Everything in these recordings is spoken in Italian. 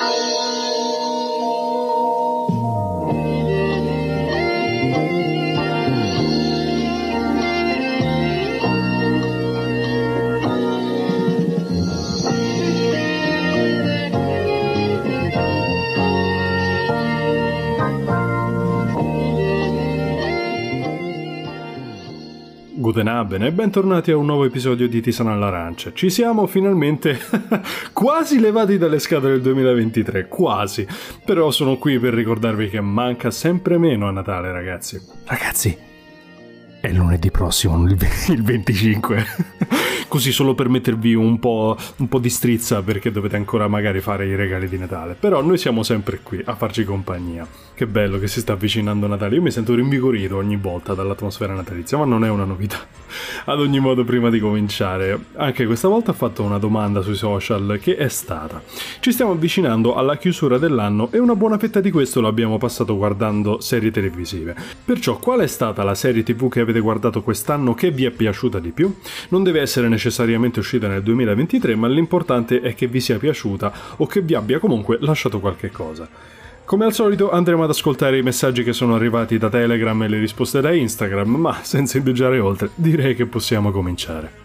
Bye. Guten Abend e bentornati a un nuovo episodio di Tisana all'Arancia. Ci siamo finalmente quasi levati dalle scatole del 2023, quasi. Però sono qui per ricordarvi che manca sempre meno a Natale, ragazzi. Ragazzi, è lunedì prossimo, il 25. Così solo per mettervi un po', un po' di strizza perché dovete ancora magari fare i regali di Natale. Però noi siamo sempre qui a farci compagnia. Che bello che si sta avvicinando Natale. Io mi sento rinvigorito ogni volta dall'atmosfera natalizia, ma non è una novità. Ad ogni modo, prima di cominciare, anche questa volta ho fatto una domanda sui social che è stata. Ci stiamo avvicinando alla chiusura dell'anno e una buona fetta di questo l'abbiamo passato guardando serie televisive. Perciò, qual è stata la serie TV che avete guardato quest'anno che vi è piaciuta di più? Non deve essere necessariamente uscita nel 2023, ma l'importante è che vi sia piaciuta o che vi abbia comunque lasciato qualche cosa. Come al solito andremo ad ascoltare i messaggi che sono arrivati da Telegram e le risposte da Instagram, ma senza indugiare oltre, direi che possiamo cominciare.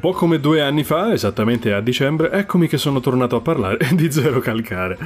Po' come due anni fa, esattamente a dicembre, eccomi che sono tornato a parlare di Zero Calcare.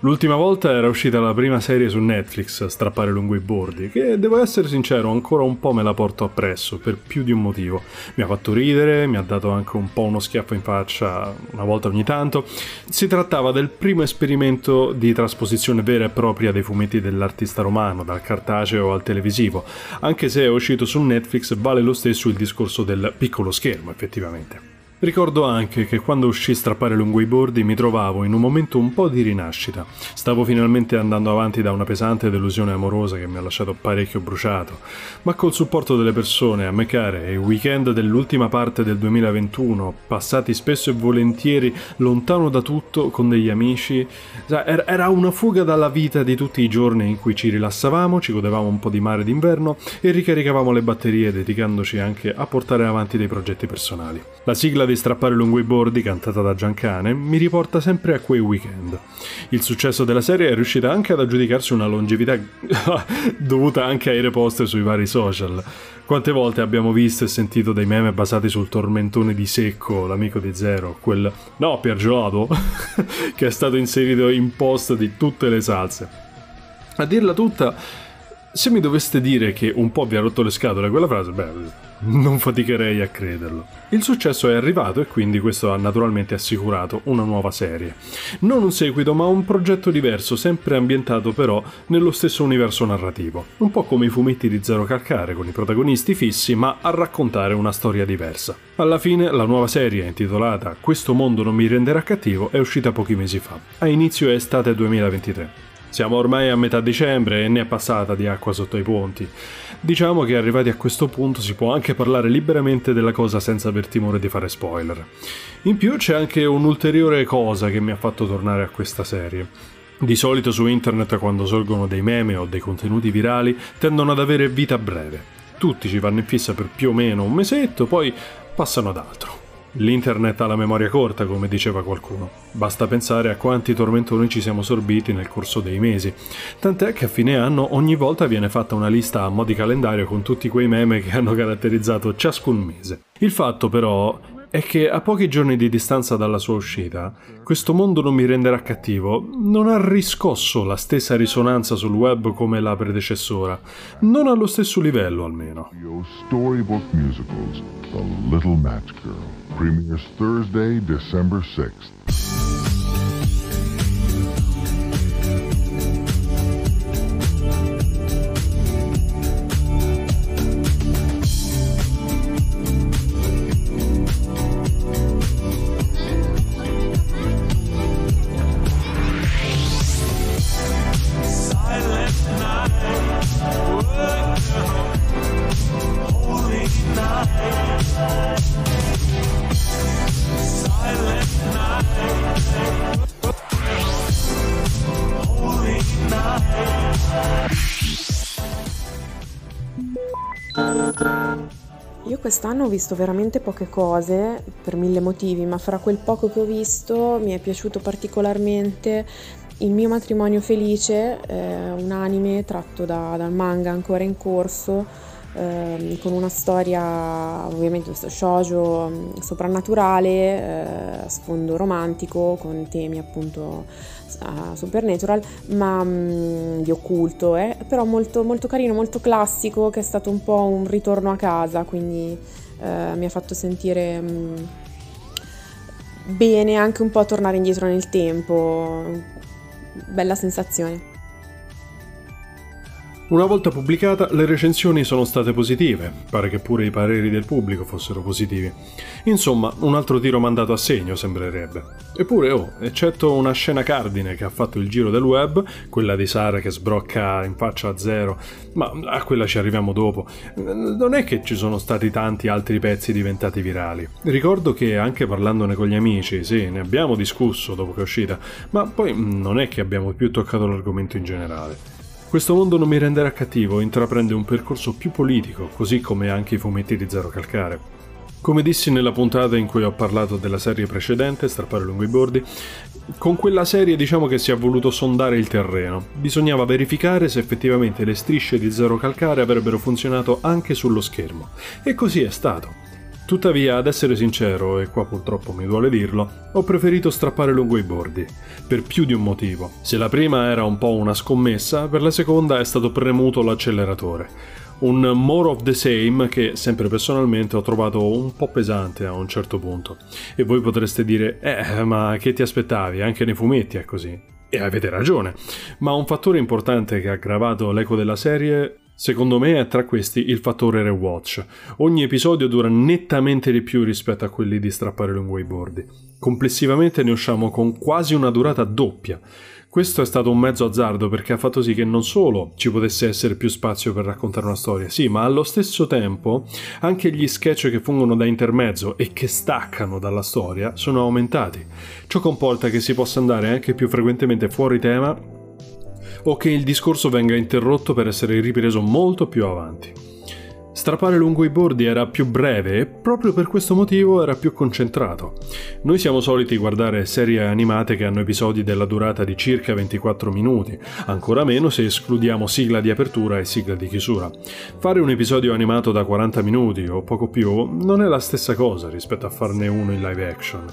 L'ultima volta era uscita la prima serie su Netflix, Strappare lungo i bordi, che devo essere sincero, ancora un po' me la porto appresso, per più di un motivo. Mi ha fatto ridere, mi ha dato anche un po' uno schiaffo in faccia una volta ogni tanto. Si trattava del primo esperimento di trasposizione vera e propria dei fumetti dell'artista romano, dal cartaceo al televisivo, anche se è uscito su Netflix vale lo stesso il discorso del piccolo schermo, effettivamente. próximamente. Ricordo anche che quando uscì Strappare lungo i bordi mi trovavo in un momento un po' di rinascita. Stavo finalmente andando avanti da una pesante delusione amorosa che mi ha lasciato parecchio bruciato, ma col supporto delle persone a me care e i weekend dell'ultima parte del 2021, passati spesso e volentieri lontano da tutto con degli amici, era una fuga dalla vita di tutti i giorni in cui ci rilassavamo, ci godevamo un po' di mare d'inverno e ricaricavamo le batterie dedicandoci anche a portare avanti dei progetti personali. La sigla di di strappare lungo i bordi, cantata da Giancane, mi riporta sempre a quei weekend. Il successo della serie è riuscita anche ad aggiudicarsi una longevità dovuta anche ai repost sui vari social. Quante volte abbiamo visto e sentito dei meme basati sul tormentone di Secco, l'amico di Zero, quel no, Piergelato, che è stato inserito in post di tutte le salse. A dirla tutta, se mi doveste dire che un po' vi ha rotto le scatole quella frase, beh, non faticherei a crederlo. Il successo è arrivato e quindi questo ha naturalmente assicurato una nuova serie. Non un seguito, ma un progetto diverso, sempre ambientato però nello stesso universo narrativo. Un po' come i fumetti di Zero Calcare, con i protagonisti fissi, ma a raccontare una storia diversa. Alla fine, la nuova serie, intitolata Questo mondo non mi renderà cattivo, è uscita pochi mesi fa, a inizio estate 2023. Siamo ormai a metà dicembre e ne è passata di acqua sotto i ponti. Diciamo che arrivati a questo punto si può anche parlare liberamente della cosa senza aver timore di fare spoiler. In più c'è anche un'ulteriore cosa che mi ha fatto tornare a questa serie. Di solito su internet quando sorgono dei meme o dei contenuti virali tendono ad avere vita breve. Tutti ci vanno in fissa per più o meno un mesetto, poi passano ad altro. L'internet ha la memoria corta, come diceva qualcuno. Basta pensare a quanti tormentoni ci siamo sorbiti nel corso dei mesi. Tant'è che a fine anno ogni volta viene fatta una lista a mo' di calendario con tutti quei meme che hanno caratterizzato ciascun mese. Il fatto però è che a pochi giorni di distanza dalla sua uscita, questo mondo non mi renderà cattivo non ha riscosso la stessa risonanza sul web come la predecessora, non allo stesso livello almeno. Premieres Thursday, December 6th. Quest'anno ho visto veramente poche cose per mille motivi, ma fra quel poco che ho visto mi è piaciuto particolarmente Il mio matrimonio felice, eh, un anime tratto da, dal manga ancora in corso, eh, con una storia ovviamente shoujo mm, soprannaturale, eh, sfondo romantico, con temi appunto uh, supernatural, ma um, di occulto, eh? però molto, molto carino, molto classico, che è stato un po' un ritorno a casa, quindi uh, mi ha fatto sentire um, bene anche un po' tornare indietro nel tempo, bella sensazione. Una volta pubblicata, le recensioni sono state positive, pare che pure i pareri del pubblico fossero positivi. Insomma, un altro tiro mandato a segno sembrerebbe. Eppure, oh, eccetto una scena cardine che ha fatto il giro del web, quella di Sara che sbrocca in faccia a zero, ma a quella ci arriviamo dopo, non è che ci sono stati tanti altri pezzi diventati virali. Ricordo che anche parlandone con gli amici, sì, ne abbiamo discusso dopo che è uscita, ma poi non è che abbiamo più toccato l'argomento in generale. Questo mondo non mi renderà cattivo, intraprende un percorso più politico, così come anche i fumetti di Zero Calcare. Come dissi nella puntata in cui ho parlato della serie precedente, Strappare lungo i bordi, con quella serie diciamo che si è voluto sondare il terreno. Bisognava verificare se effettivamente le strisce di Zero Calcare avrebbero funzionato anche sullo schermo. E così è stato. Tuttavia, ad essere sincero, e qua purtroppo mi duole dirlo, ho preferito strappare lungo i bordi, per più di un motivo. Se la prima era un po' una scommessa, per la seconda è stato premuto l'acceleratore. Un more of the same che, sempre personalmente, ho trovato un po' pesante a un certo punto. E voi potreste dire, eh, ma che ti aspettavi? Anche nei fumetti è così. E avete ragione. Ma un fattore importante che ha aggravato l'eco della serie Secondo me è tra questi il fattore rewatch. Ogni episodio dura nettamente di più rispetto a quelli di strappare lungo i bordi. Complessivamente ne usciamo con quasi una durata doppia. Questo è stato un mezzo azzardo perché ha fatto sì che non solo ci potesse essere più spazio per raccontare una storia, sì, ma allo stesso tempo anche gli sketch che fungono da intermezzo e che staccano dalla storia sono aumentati. Ciò comporta che si possa andare anche più frequentemente fuori tema o che il discorso venga interrotto per essere ripreso molto più avanti. Strappare lungo i bordi era più breve e proprio per questo motivo era più concentrato. Noi siamo soliti guardare serie animate che hanno episodi della durata di circa 24 minuti, ancora meno se escludiamo sigla di apertura e sigla di chiusura. Fare un episodio animato da 40 minuti o poco più non è la stessa cosa rispetto a farne uno in live action.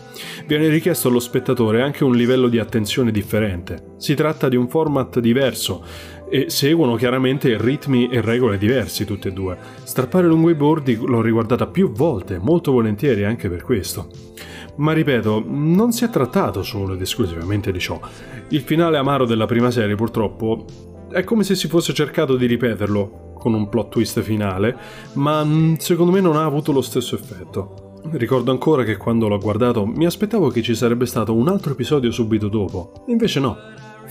Viene richiesto allo spettatore anche un livello di attenzione differente. Si tratta di un format diverso e seguono chiaramente ritmi e regole diversi tutti e due. Strappare lungo i bordi l'ho riguardata più volte, molto volentieri anche per questo. Ma ripeto, non si è trattato solo ed esclusivamente di ciò. Il finale amaro della prima serie purtroppo è come se si fosse cercato di ripeterlo con un plot twist finale, ma mm, secondo me non ha avuto lo stesso effetto. Ricordo ancora che quando l'ho guardato mi aspettavo che ci sarebbe stato un altro episodio subito dopo, invece no.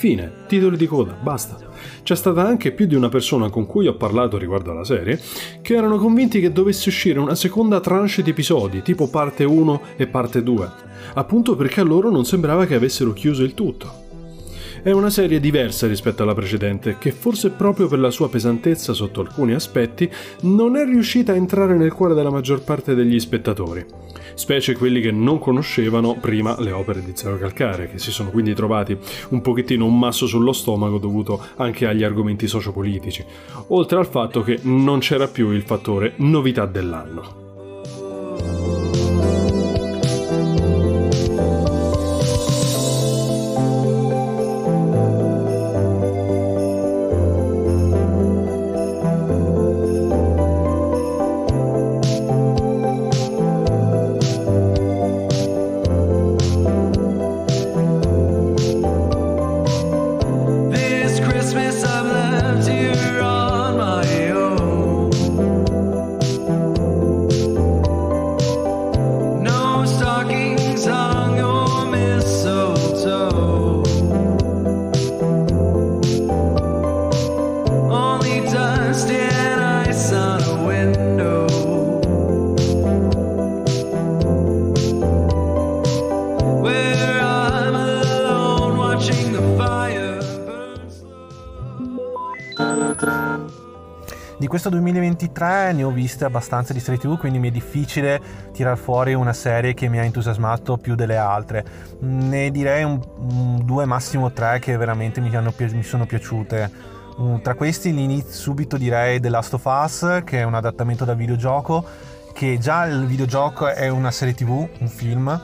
Fine, titoli di coda, basta. C'è stata anche più di una persona con cui ho parlato riguardo alla serie che erano convinti che dovesse uscire una seconda tranche di episodi, tipo parte 1 e parte 2, appunto perché a loro non sembrava che avessero chiuso il tutto. È una serie diversa rispetto alla precedente, che forse proprio per la sua pesantezza sotto alcuni aspetti non è riuscita a entrare nel cuore della maggior parte degli spettatori, specie quelli che non conoscevano prima le opere di Zero Calcare, che si sono quindi trovati un pochettino un masso sullo stomaco dovuto anche agli argomenti sociopolitici, oltre al fatto che non c'era più il fattore novità dell'anno. Di questo 2023 ne ho viste abbastanza di serie TV, quindi mi è difficile tirar fuori una serie che mi ha entusiasmato più delle altre. Ne direi un, un, due, massimo tre che veramente mi, hanno, mi sono piaciute. Tra questi l'inizio subito direi The Last of Us, che è un adattamento da videogioco, che già il videogioco è una serie tv, un film,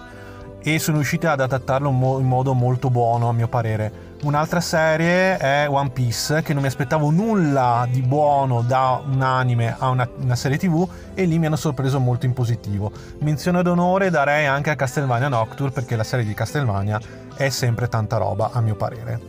e sono riusciti ad adattarlo in modo molto buono a mio parere. Un'altra serie è One Piece, che non mi aspettavo nulla di buono da un anime a una, una serie tv e lì mi hanno sorpreso molto in positivo. Menzione d'onore darei anche a Castlevania Nocturne perché la serie di Castlevania è sempre tanta roba a mio parere.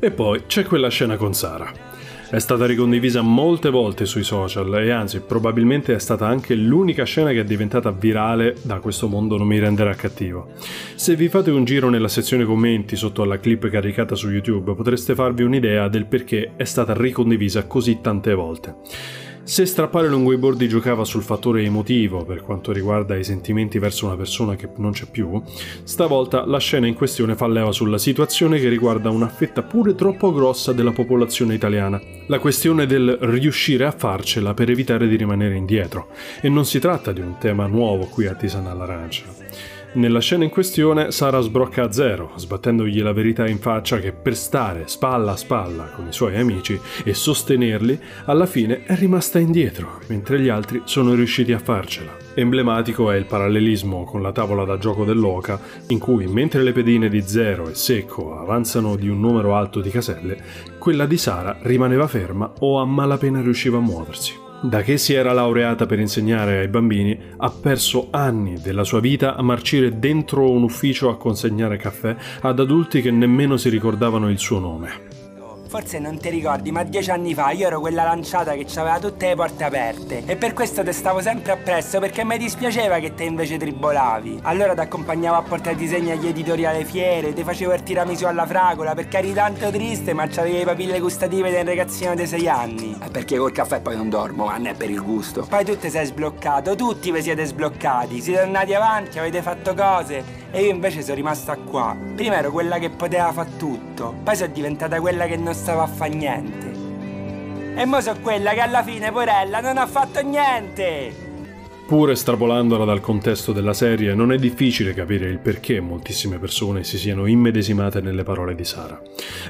E poi c'è quella scena con Sara. È stata ricondivisa molte volte sui social e anzi probabilmente è stata anche l'unica scena che è diventata virale da questo mondo non mi renderà cattivo. Se vi fate un giro nella sezione commenti sotto alla clip caricata su YouTube potreste farvi un'idea del perché è stata ricondivisa così tante volte. Se strappare lungo i bordi giocava sul fattore emotivo per quanto riguarda i sentimenti verso una persona che non c'è più, stavolta la scena in questione fa leva sulla situazione che riguarda una fetta pure troppo grossa della popolazione italiana. La questione del riuscire a farcela per evitare di rimanere indietro. E non si tratta di un tema nuovo qui a Tisana all'Arancia. Nella scena in questione Sara sbrocca a zero, sbattendogli la verità in faccia che per stare spalla a spalla con i suoi amici e sostenerli, alla fine è rimasta indietro, mentre gli altri sono riusciti a farcela. Emblematico è il parallelismo con la tavola da gioco dell'Oca, in cui mentre le pedine di Zero e Secco avanzano di un numero alto di caselle, quella di Sara rimaneva ferma o a malapena riusciva a muoversi. Da che si era laureata per insegnare ai bambini, ha perso anni della sua vita a marcire dentro un ufficio a consegnare caffè ad adulti che nemmeno si ricordavano il suo nome. Forse non ti ricordi, ma dieci anni fa io ero quella lanciata che aveva tutte le porte aperte. E per questo te stavo sempre appresso, perché mi dispiaceva che te invece tribolavi. Allora ti accompagnavo a portare disegni agli editori alle fiere, ti facevo il tiramisù alla fragola, perché eri tanto triste, ma c'avevi le papille gustative del ragazzino dei sei anni. È perché col caffè poi non dormo, ma non è per il gusto. Poi tu ti sei sbloccato, tutti vi siete sbloccati, siete andati avanti, avete fatto cose. E io invece sono rimasta qua. Prima ero quella che poteva fare tutto, poi sono diventata quella che non stava a fare niente. E mo so quella che alla fine, porella, non ha fatto niente! Pur estrapolandola dal contesto della serie, non è difficile capire il perché moltissime persone si siano immedesimate nelle parole di Sara.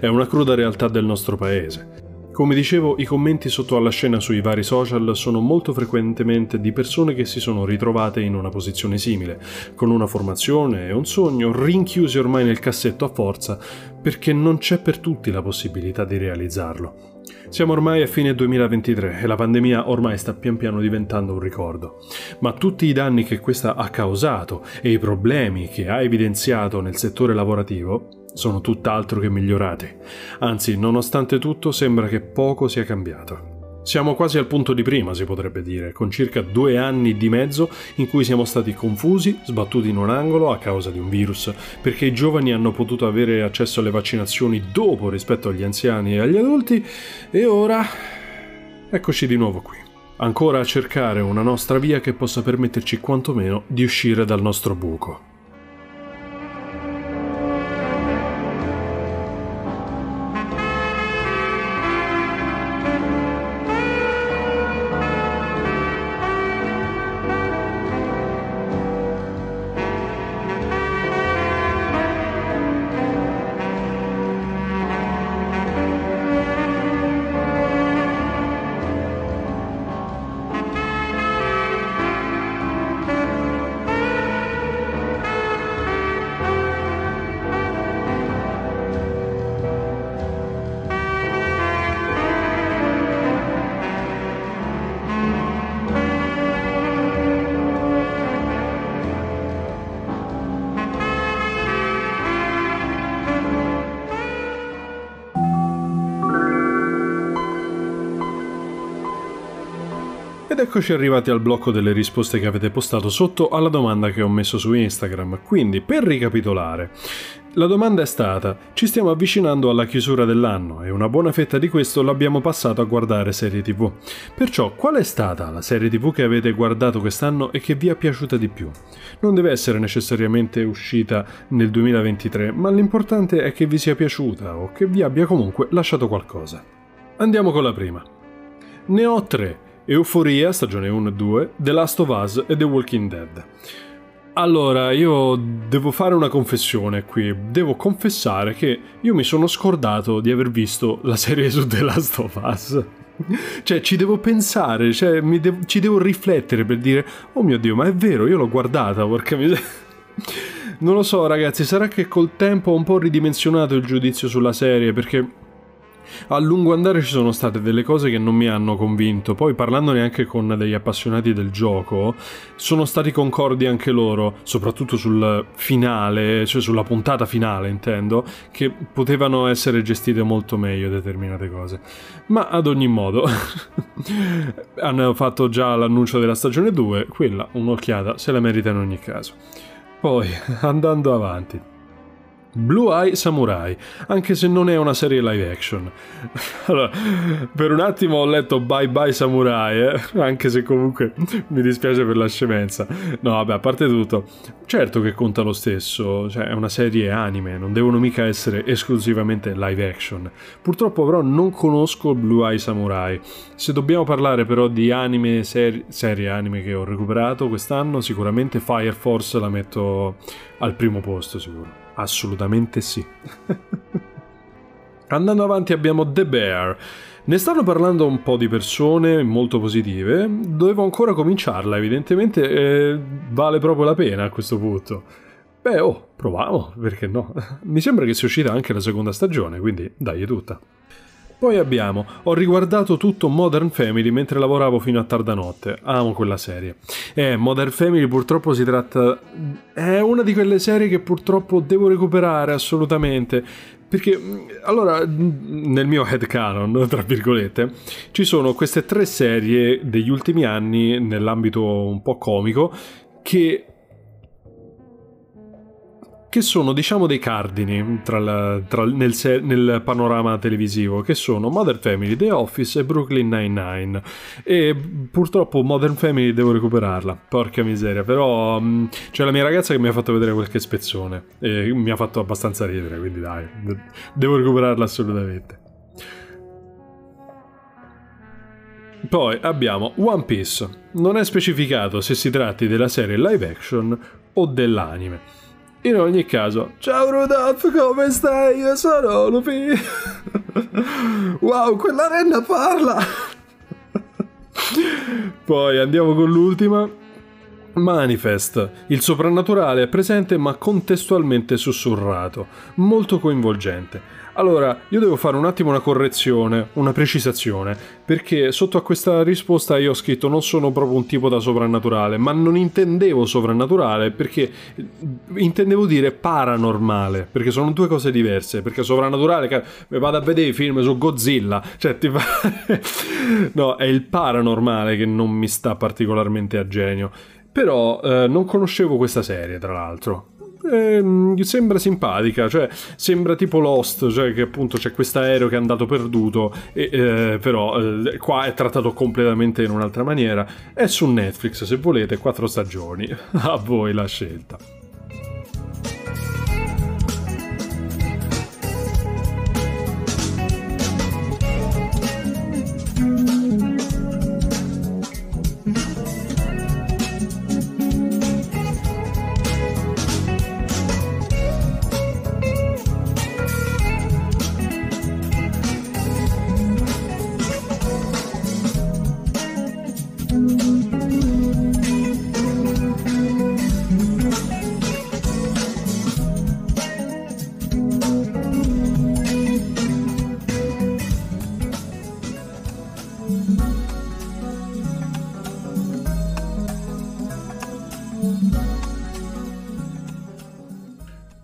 È una cruda realtà del nostro paese. Come dicevo, i commenti sotto alla scena sui vari social sono molto frequentemente di persone che si sono ritrovate in una posizione simile, con una formazione e un sogno rinchiusi ormai nel cassetto a forza, perché non c'è per tutti la possibilità di realizzarlo. Siamo ormai a fine 2023 e la pandemia ormai sta pian piano diventando un ricordo. Ma tutti i danni che questa ha causato e i problemi che ha evidenziato nel settore lavorativo sono tutt'altro che migliorati. Anzi, nonostante tutto, sembra che poco sia cambiato. Siamo quasi al punto di prima, si potrebbe dire, con circa due anni di mezzo in cui siamo stati confusi, sbattuti in un angolo a causa di un virus, perché i giovani hanno potuto avere accesso alle vaccinazioni dopo rispetto agli anziani e agli adulti, e ora eccoci di nuovo qui. Ancora a cercare una nostra via che possa permetterci quantomeno di uscire dal nostro buco. Eccoci arrivati al blocco delle risposte che avete postato sotto alla domanda che ho messo su Instagram. Quindi, per ricapitolare, la domanda è stata: ci stiamo avvicinando alla chiusura dell'anno e una buona fetta di questo l'abbiamo passato a guardare serie TV. Perciò, qual è stata la serie TV che avete guardato quest'anno e che vi è piaciuta di più? Non deve essere necessariamente uscita nel 2023, ma l'importante è che vi sia piaciuta o che vi abbia comunque lasciato qualcosa. Andiamo con la prima. Ne ho tre. Euforia, stagione 1 e 2, The Last of Us e The Walking Dead. Allora, io devo fare una confessione qui. Devo confessare che io mi sono scordato di aver visto la serie su The Last of Us. Cioè, ci devo pensare, cioè, devo, ci devo riflettere per dire, oh mio Dio, ma è vero, io l'ho guardata, porca miseria. Non lo so, ragazzi, sarà che col tempo ho un po' ridimensionato il giudizio sulla serie, perché a lungo andare ci sono state delle cose che non mi hanno convinto, poi parlandone anche con degli appassionati del gioco, sono stati concordi anche loro, soprattutto sul finale, cioè sulla puntata finale intendo, che potevano essere gestite molto meglio determinate cose. Ma ad ogni modo, hanno fatto già l'annuncio della stagione 2, quella un'occhiata se la merita in ogni caso. Poi, andando avanti. Blue Eye Samurai, anche se non è una serie live action. Allora, per un attimo ho letto Bye Bye Samurai, eh? anche se comunque mi dispiace per la scemenza. No, vabbè, a parte tutto, certo che conta lo stesso, cioè è una serie anime, non devono mica essere esclusivamente live action. Purtroppo però non conosco Blue Eye Samurai. Se dobbiamo parlare però di anime, seri- serie anime che ho recuperato quest'anno, sicuramente Fire Force la metto al primo posto sicuro. Assolutamente sì. Andando avanti abbiamo The Bear. Ne stanno parlando un po' di persone molto positive. Dovevo ancora cominciarla, evidentemente eh, vale proprio la pena a questo punto. Beh, oh, proviamo, perché no? Mi sembra che sia uscita anche la seconda stagione, quindi dai, è tutta. Poi abbiamo, ho riguardato tutto Modern Family mentre lavoravo fino a tarda notte. Amo quella serie. Eh, Modern Family purtroppo si tratta... È una di quelle serie che purtroppo devo recuperare assolutamente. Perché, allora, nel mio headcanon, tra virgolette, ci sono queste tre serie degli ultimi anni nell'ambito un po' comico che che sono diciamo dei cardini tra la, tra, nel, nel, panorama televisivo, che sono Modern Family, The Office e Brooklyn Nine-Nine. E purtroppo Modern Family devo recuperarla, porca miseria, però um, c'è la mia ragazza che mi ha fatto vedere qualche spezzone e mi ha fatto abbastanza ridere, quindi dai, devo recuperarla assolutamente. Poi abbiamo One Piece. Non è specificato se si tratti della serie live action o dell'anime. In ogni caso, ciao Rudolph, come stai? Io sono Lupi. wow, quella renna parla. Poi andiamo con l'ultima. Manifest. Il soprannaturale è presente ma contestualmente sussurrato, molto coinvolgente. Allora, io devo fare un attimo una correzione, una precisazione, perché sotto a questa risposta io ho scritto non sono proprio un tipo da soprannaturale, ma non intendevo soprannaturale perché intendevo dire paranormale, perché sono due cose diverse, perché soprannaturale, vado a vedere i film su Godzilla, cioè ti fa... no, è il paranormale che non mi sta particolarmente a genio. Però eh, non conoscevo questa serie, tra l'altro eh, sembra simpatica, cioè sembra tipo Lost, cioè che appunto c'è questo aereo che è andato perduto, e, eh, però eh, qua è trattato completamente in un'altra maniera. È su Netflix, se volete, quattro stagioni. A voi la scelta.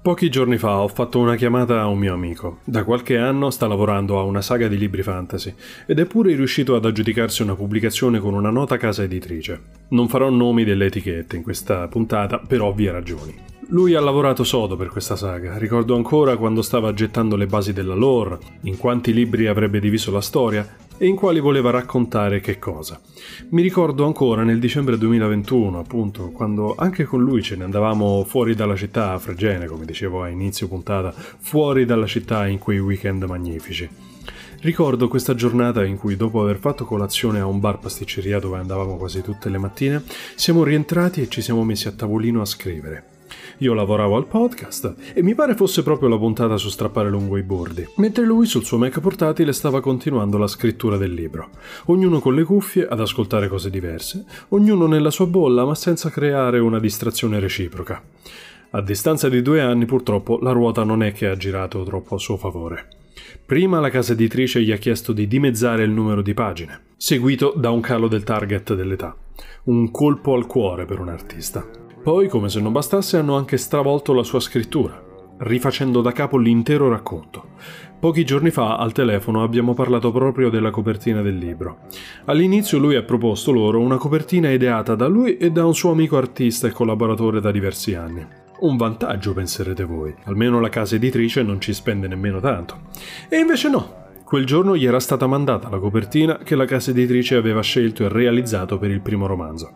Pochi giorni fa ho fatto una chiamata a un mio amico. Da qualche anno sta lavorando a una saga di libri fantasy ed è pure riuscito ad aggiudicarsi una pubblicazione con una nota casa editrice. Non farò nomi delle etichette in questa puntata per ovvie ragioni. Lui ha lavorato sodo per questa saga, ricordo ancora quando stava gettando le basi della lore, in quanti libri avrebbe diviso la storia e in quali voleva raccontare che cosa. Mi ricordo ancora nel dicembre 2021, appunto, quando anche con lui ce ne andavamo fuori dalla città a Fregene, come dicevo a inizio puntata, fuori dalla città in quei weekend magnifici. Ricordo questa giornata in cui, dopo aver fatto colazione a un bar pasticceria dove andavamo quasi tutte le mattine, siamo rientrati e ci siamo messi a tavolino a scrivere. Io lavoravo al podcast e mi pare fosse proprio la puntata su strappare lungo i bordi, mentre lui sul suo Mac portatile stava continuando la scrittura del libro, ognuno con le cuffie ad ascoltare cose diverse, ognuno nella sua bolla ma senza creare una distrazione reciproca. A distanza di due anni purtroppo la ruota non è che ha girato troppo a suo favore. Prima la casa editrice gli ha chiesto di dimezzare il numero di pagine, seguito da un calo del target dell'età. Un colpo al cuore per un artista. Poi, come se non bastasse, hanno anche stravolto la sua scrittura, rifacendo da capo l'intero racconto. Pochi giorni fa al telefono abbiamo parlato proprio della copertina del libro. All'inizio lui ha proposto loro una copertina ideata da lui e da un suo amico artista e collaboratore da diversi anni. Un vantaggio, penserete voi. Almeno la casa editrice non ci spende nemmeno tanto. E invece no, Quel giorno gli era stata mandata la copertina che la casa editrice aveva scelto e realizzato per il primo romanzo.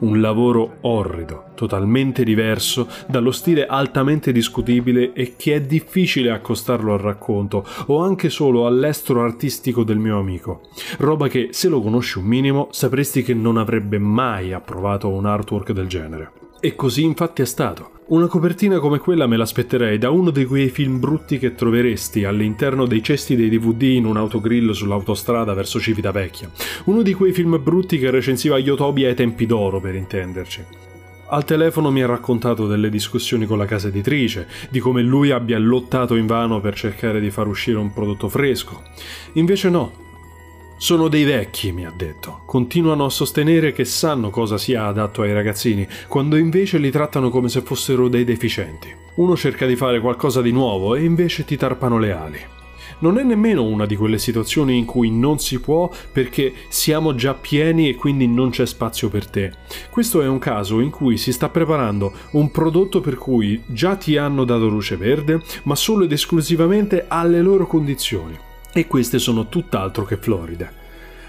Un lavoro orrido, totalmente diverso dallo stile altamente discutibile e che è difficile accostarlo al racconto o anche solo all'estro artistico del mio amico. Roba che, se lo conosci un minimo, sapresti che non avrebbe mai approvato un artwork del genere. E così infatti è stato. Una copertina come quella me l'aspetterei da uno di quei film brutti che troveresti all'interno dei cesti dei DVD in un autogrill sull'autostrada verso Civitavecchia. Uno di quei film brutti che recensiva Yotobi ai tempi d'oro, per intenderci. Al telefono mi ha raccontato delle discussioni con la casa editrice, di come lui abbia lottato invano per cercare di far uscire un prodotto fresco. Invece no, sono dei vecchi, mi ha detto. Continuano a sostenere che sanno cosa sia adatto ai ragazzini, quando invece li trattano come se fossero dei deficienti. Uno cerca di fare qualcosa di nuovo e invece ti tarpano le ali. Non è nemmeno una di quelle situazioni in cui non si può perché siamo già pieni e quindi non c'è spazio per te. Questo è un caso in cui si sta preparando un prodotto per cui già ti hanno dato luce verde, ma solo ed esclusivamente alle loro condizioni e queste sono tutt'altro che floride.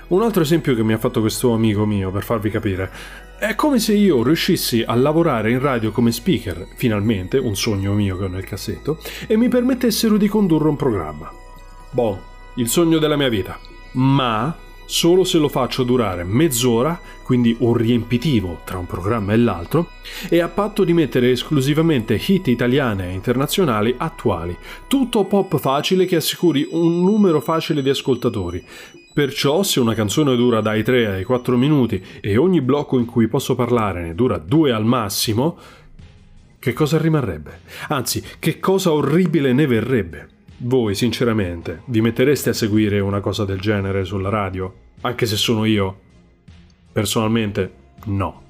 Un altro esempio che mi ha fatto questo amico mio, per farvi capire, è come se io riuscissi a lavorare in radio come speaker, finalmente, un sogno mio che ho nel cassetto, e mi permettessero di condurre un programma. Boh, il sogno della mia vita. Ma solo se lo faccio durare mezz'ora, quindi un riempitivo tra un programma e l'altro, e a patto di mettere esclusivamente hit italiane e internazionali attuali. Tutto pop facile che assicuri un numero facile di ascoltatori. Perciò se una canzone dura dai 3 ai 4 minuti e ogni blocco in cui posso parlare ne dura 2 al massimo, che cosa rimarrebbe? Anzi, che cosa orribile ne verrebbe? Voi, sinceramente, vi mettereste a seguire una cosa del genere sulla radio? Anche se sono io? Personalmente, no.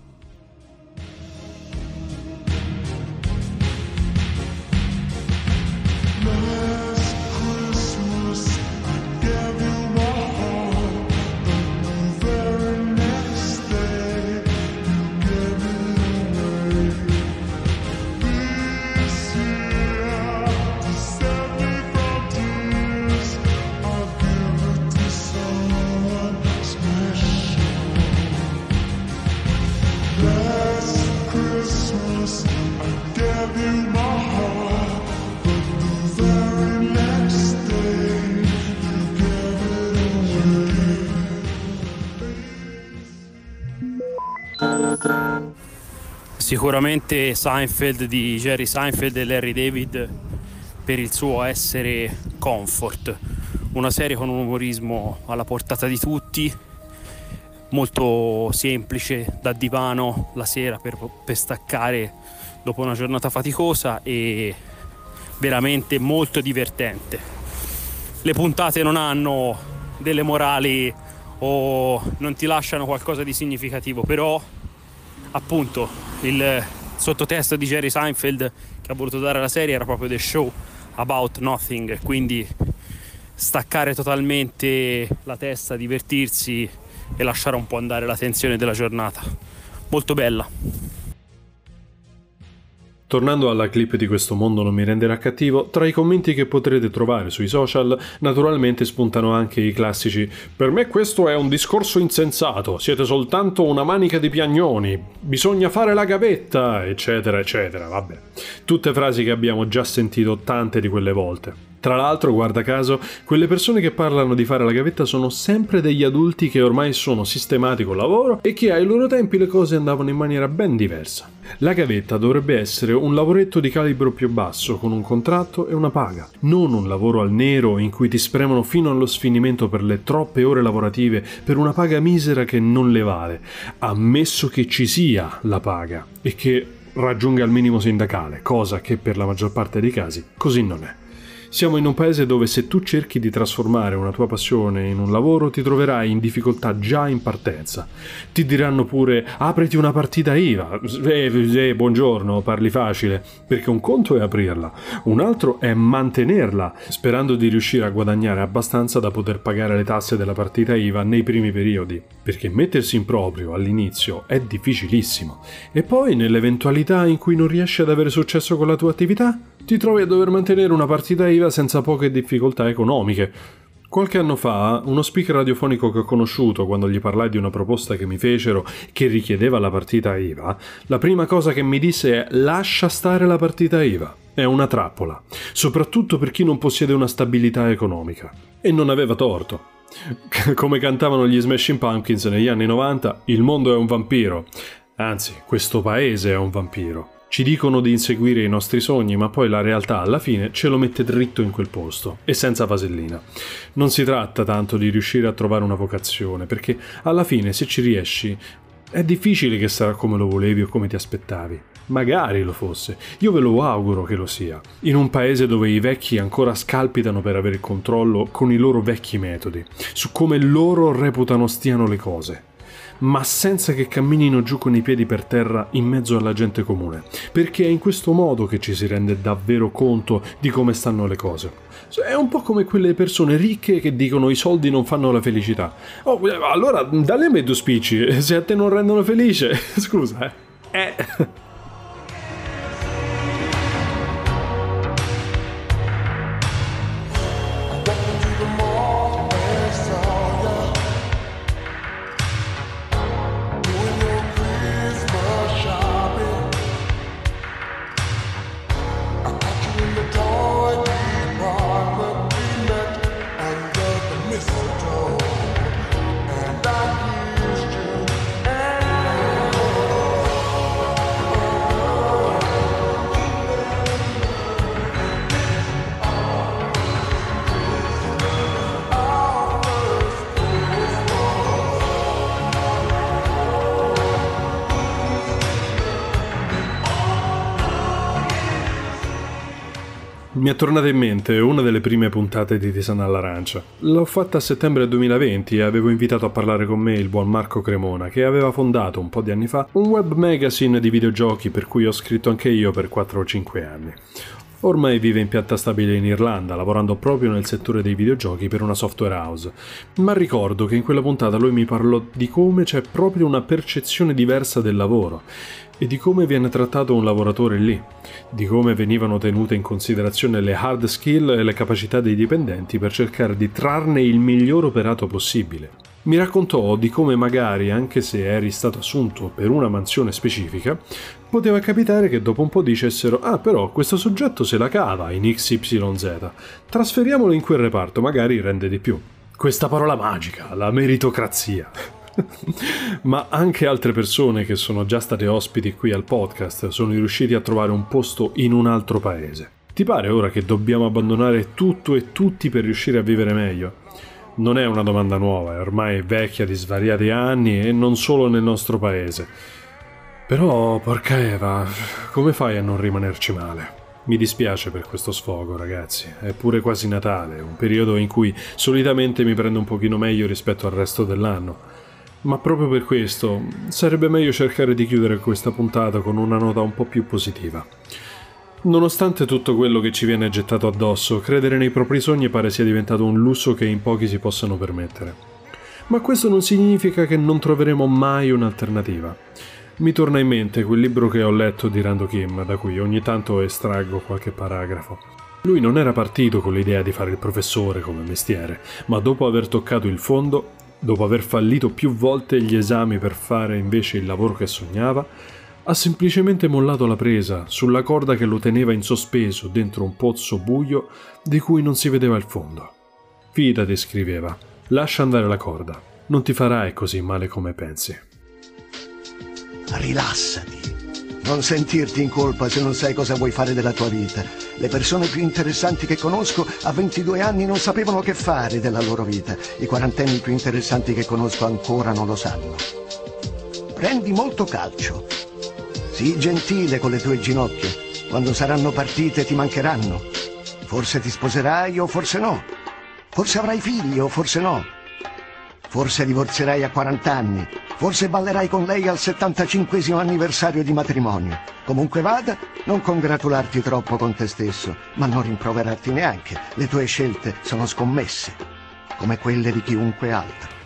Sicuramente Seinfeld di Jerry Seinfeld e Larry David per il suo essere comfort, una serie con un umorismo alla portata di tutti, molto semplice da divano la sera per, per staccare dopo una giornata faticosa e veramente molto divertente. Le puntate non hanno delle morali o non ti lasciano qualcosa di significativo, però appunto il sottotesto di Jerry Seinfeld che ha voluto dare alla serie era proprio The Show About Nothing, quindi staccare totalmente la testa, divertirsi e lasciare un po' andare la tensione della giornata. Molto bella. Tornando alla clip di questo mondo non mi renderà cattivo, tra i commenti che potrete trovare sui social, naturalmente spuntano anche i classici Per me questo è un discorso insensato, siete soltanto una manica di piagnoni, bisogna fare la gavetta, eccetera, eccetera, vabbè. Tutte frasi che abbiamo già sentito tante di quelle volte. Tra l'altro, guarda caso, quelle persone che parlano di fare la gavetta sono sempre degli adulti che ormai sono sistemati col lavoro e che ai loro tempi le cose andavano in maniera ben diversa. La gavetta dovrebbe essere un lavoretto di calibro più basso, con un contratto e una paga, non un lavoro al nero in cui ti spremono fino allo sfinimento per le troppe ore lavorative per una paga misera che non le vale, ammesso che ci sia la paga e che raggiunga il minimo sindacale, cosa che per la maggior parte dei casi così non è. Siamo in un paese dove se tu cerchi di trasformare una tua passione in un lavoro ti troverai in difficoltà già in partenza. Ti diranno pure apriti una partita IVA. Eh, eh, buongiorno, parli facile, perché un conto è aprirla, un altro è mantenerla, sperando di riuscire a guadagnare abbastanza da poter pagare le tasse della partita IVA nei primi periodi, perché mettersi in proprio all'inizio è difficilissimo. E poi nell'eventualità in cui non riesci ad avere successo con la tua attività, ti trovi a dover mantenere una partita IVA senza poche difficoltà economiche. Qualche anno fa, uno speaker radiofonico che ho conosciuto quando gli parlai di una proposta che mi fecero che richiedeva la partita IVA, la prima cosa che mi disse è lascia stare la partita IVA. È una trappola, soprattutto per chi non possiede una stabilità economica. E non aveva torto. Come cantavano gli Smashing Pumpkins negli anni 90, il mondo è un vampiro. Anzi, questo paese è un vampiro. Ci dicono di inseguire i nostri sogni, ma poi la realtà alla fine ce lo mette dritto in quel posto e senza vasellina. Non si tratta tanto di riuscire a trovare una vocazione, perché alla fine se ci riesci è difficile che sarà come lo volevi o come ti aspettavi. Magari lo fosse, io ve lo auguro che lo sia, in un paese dove i vecchi ancora scalpitano per avere il controllo con i loro vecchi metodi, su come loro reputano stiano le cose ma senza che camminino giù con i piedi per terra in mezzo alla gente comune, perché è in questo modo che ci si rende davvero conto di come stanno le cose. È un po' come quelle persone ricche che dicono i soldi non fanno la felicità. Oh, allora dalle me due spicci, se a te non rendono felice, scusa, eh. eh. Mi è tornata in mente una delle prime puntate di Tisana all'Arancia. L'ho fatta a settembre 2020 e avevo invitato a parlare con me il buon Marco Cremona, che aveva fondato un po' di anni fa un web magazine di videogiochi per cui ho scritto anche io per 4 o 5 anni. Ormai vive in pianta stabile in Irlanda, lavorando proprio nel settore dei videogiochi per una software house. Ma ricordo che in quella puntata lui mi parlò di come c'è proprio una percezione diversa del lavoro e di come viene trattato un lavoratore lì, di come venivano tenute in considerazione le hard skill e le capacità dei dipendenti per cercare di trarne il miglior operato possibile. Mi raccontò di come magari, anche se eri stato assunto per una mansione specifica, poteva capitare che dopo un po' dicessero ah però questo soggetto se la cava in XYZ, trasferiamolo in quel reparto, magari rende di più. Questa parola magica, la meritocrazia. Ma anche altre persone che sono già state ospiti qui al podcast sono riusciti a trovare un posto in un altro paese. Ti pare ora che dobbiamo abbandonare tutto e tutti per riuscire a vivere meglio? Non è una domanda nuova, è ormai vecchia di svariati anni e non solo nel nostro paese. Però, porca Eva, come fai a non rimanerci male? Mi dispiace per questo sfogo, ragazzi. È pure quasi Natale, un periodo in cui solitamente mi prendo un pochino meglio rispetto al resto dell'anno. Ma proprio per questo sarebbe meglio cercare di chiudere questa puntata con una nota un po' più positiva. Nonostante tutto quello che ci viene gettato addosso, credere nei propri sogni pare sia diventato un lusso che in pochi si possano permettere. Ma questo non significa che non troveremo mai un'alternativa. Mi torna in mente quel libro che ho letto di Rando Kim, da cui ogni tanto estraggo qualche paragrafo. Lui non era partito con l'idea di fare il professore come mestiere, ma dopo aver toccato il fondo Dopo aver fallito più volte gli esami per fare invece il lavoro che sognava, ha semplicemente mollato la presa sulla corda che lo teneva in sospeso dentro un pozzo buio di cui non si vedeva il fondo. Fidati, scriveva, lascia andare la corda, non ti farai così male come pensi. Rilassati. Non sentirti in colpa se non sai cosa vuoi fare della tua vita. Le persone più interessanti che conosco a 22 anni non sapevano che fare della loro vita. I quarantenni più interessanti che conosco ancora non lo sanno. Prendi molto calcio. Sii gentile con le tue ginocchia. Quando saranno partite ti mancheranno. Forse ti sposerai o forse no. Forse avrai figli o forse no. Forse divorzierai a 40 anni, forse ballerai con lei al 75 anniversario di matrimonio. Comunque vada, non congratularti troppo con te stesso, ma non rimproverarti neanche. Le tue scelte sono scommesse, come quelle di chiunque altro.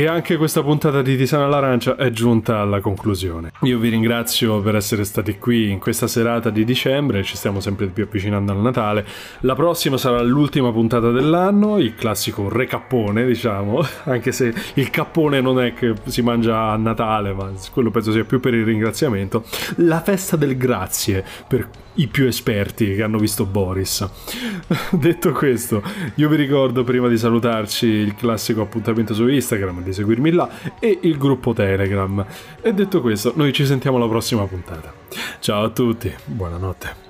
E anche questa puntata di Tisana all'Arancia è giunta alla conclusione. Io vi ringrazio per essere stati qui in questa serata di dicembre, ci stiamo sempre più avvicinando al Natale. La prossima sarà l'ultima puntata dell'anno, il classico recappone, diciamo, anche se il cappone non è che si mangia a Natale, ma quello penso sia più per il ringraziamento. La festa del grazie per i più esperti che hanno visto Boris. Detto questo, io vi ricordo prima di salutarci il classico appuntamento su Instagram, di seguirmi là, e il gruppo Telegram. E detto questo, noi ci sentiamo alla prossima puntata. Ciao a tutti, buonanotte.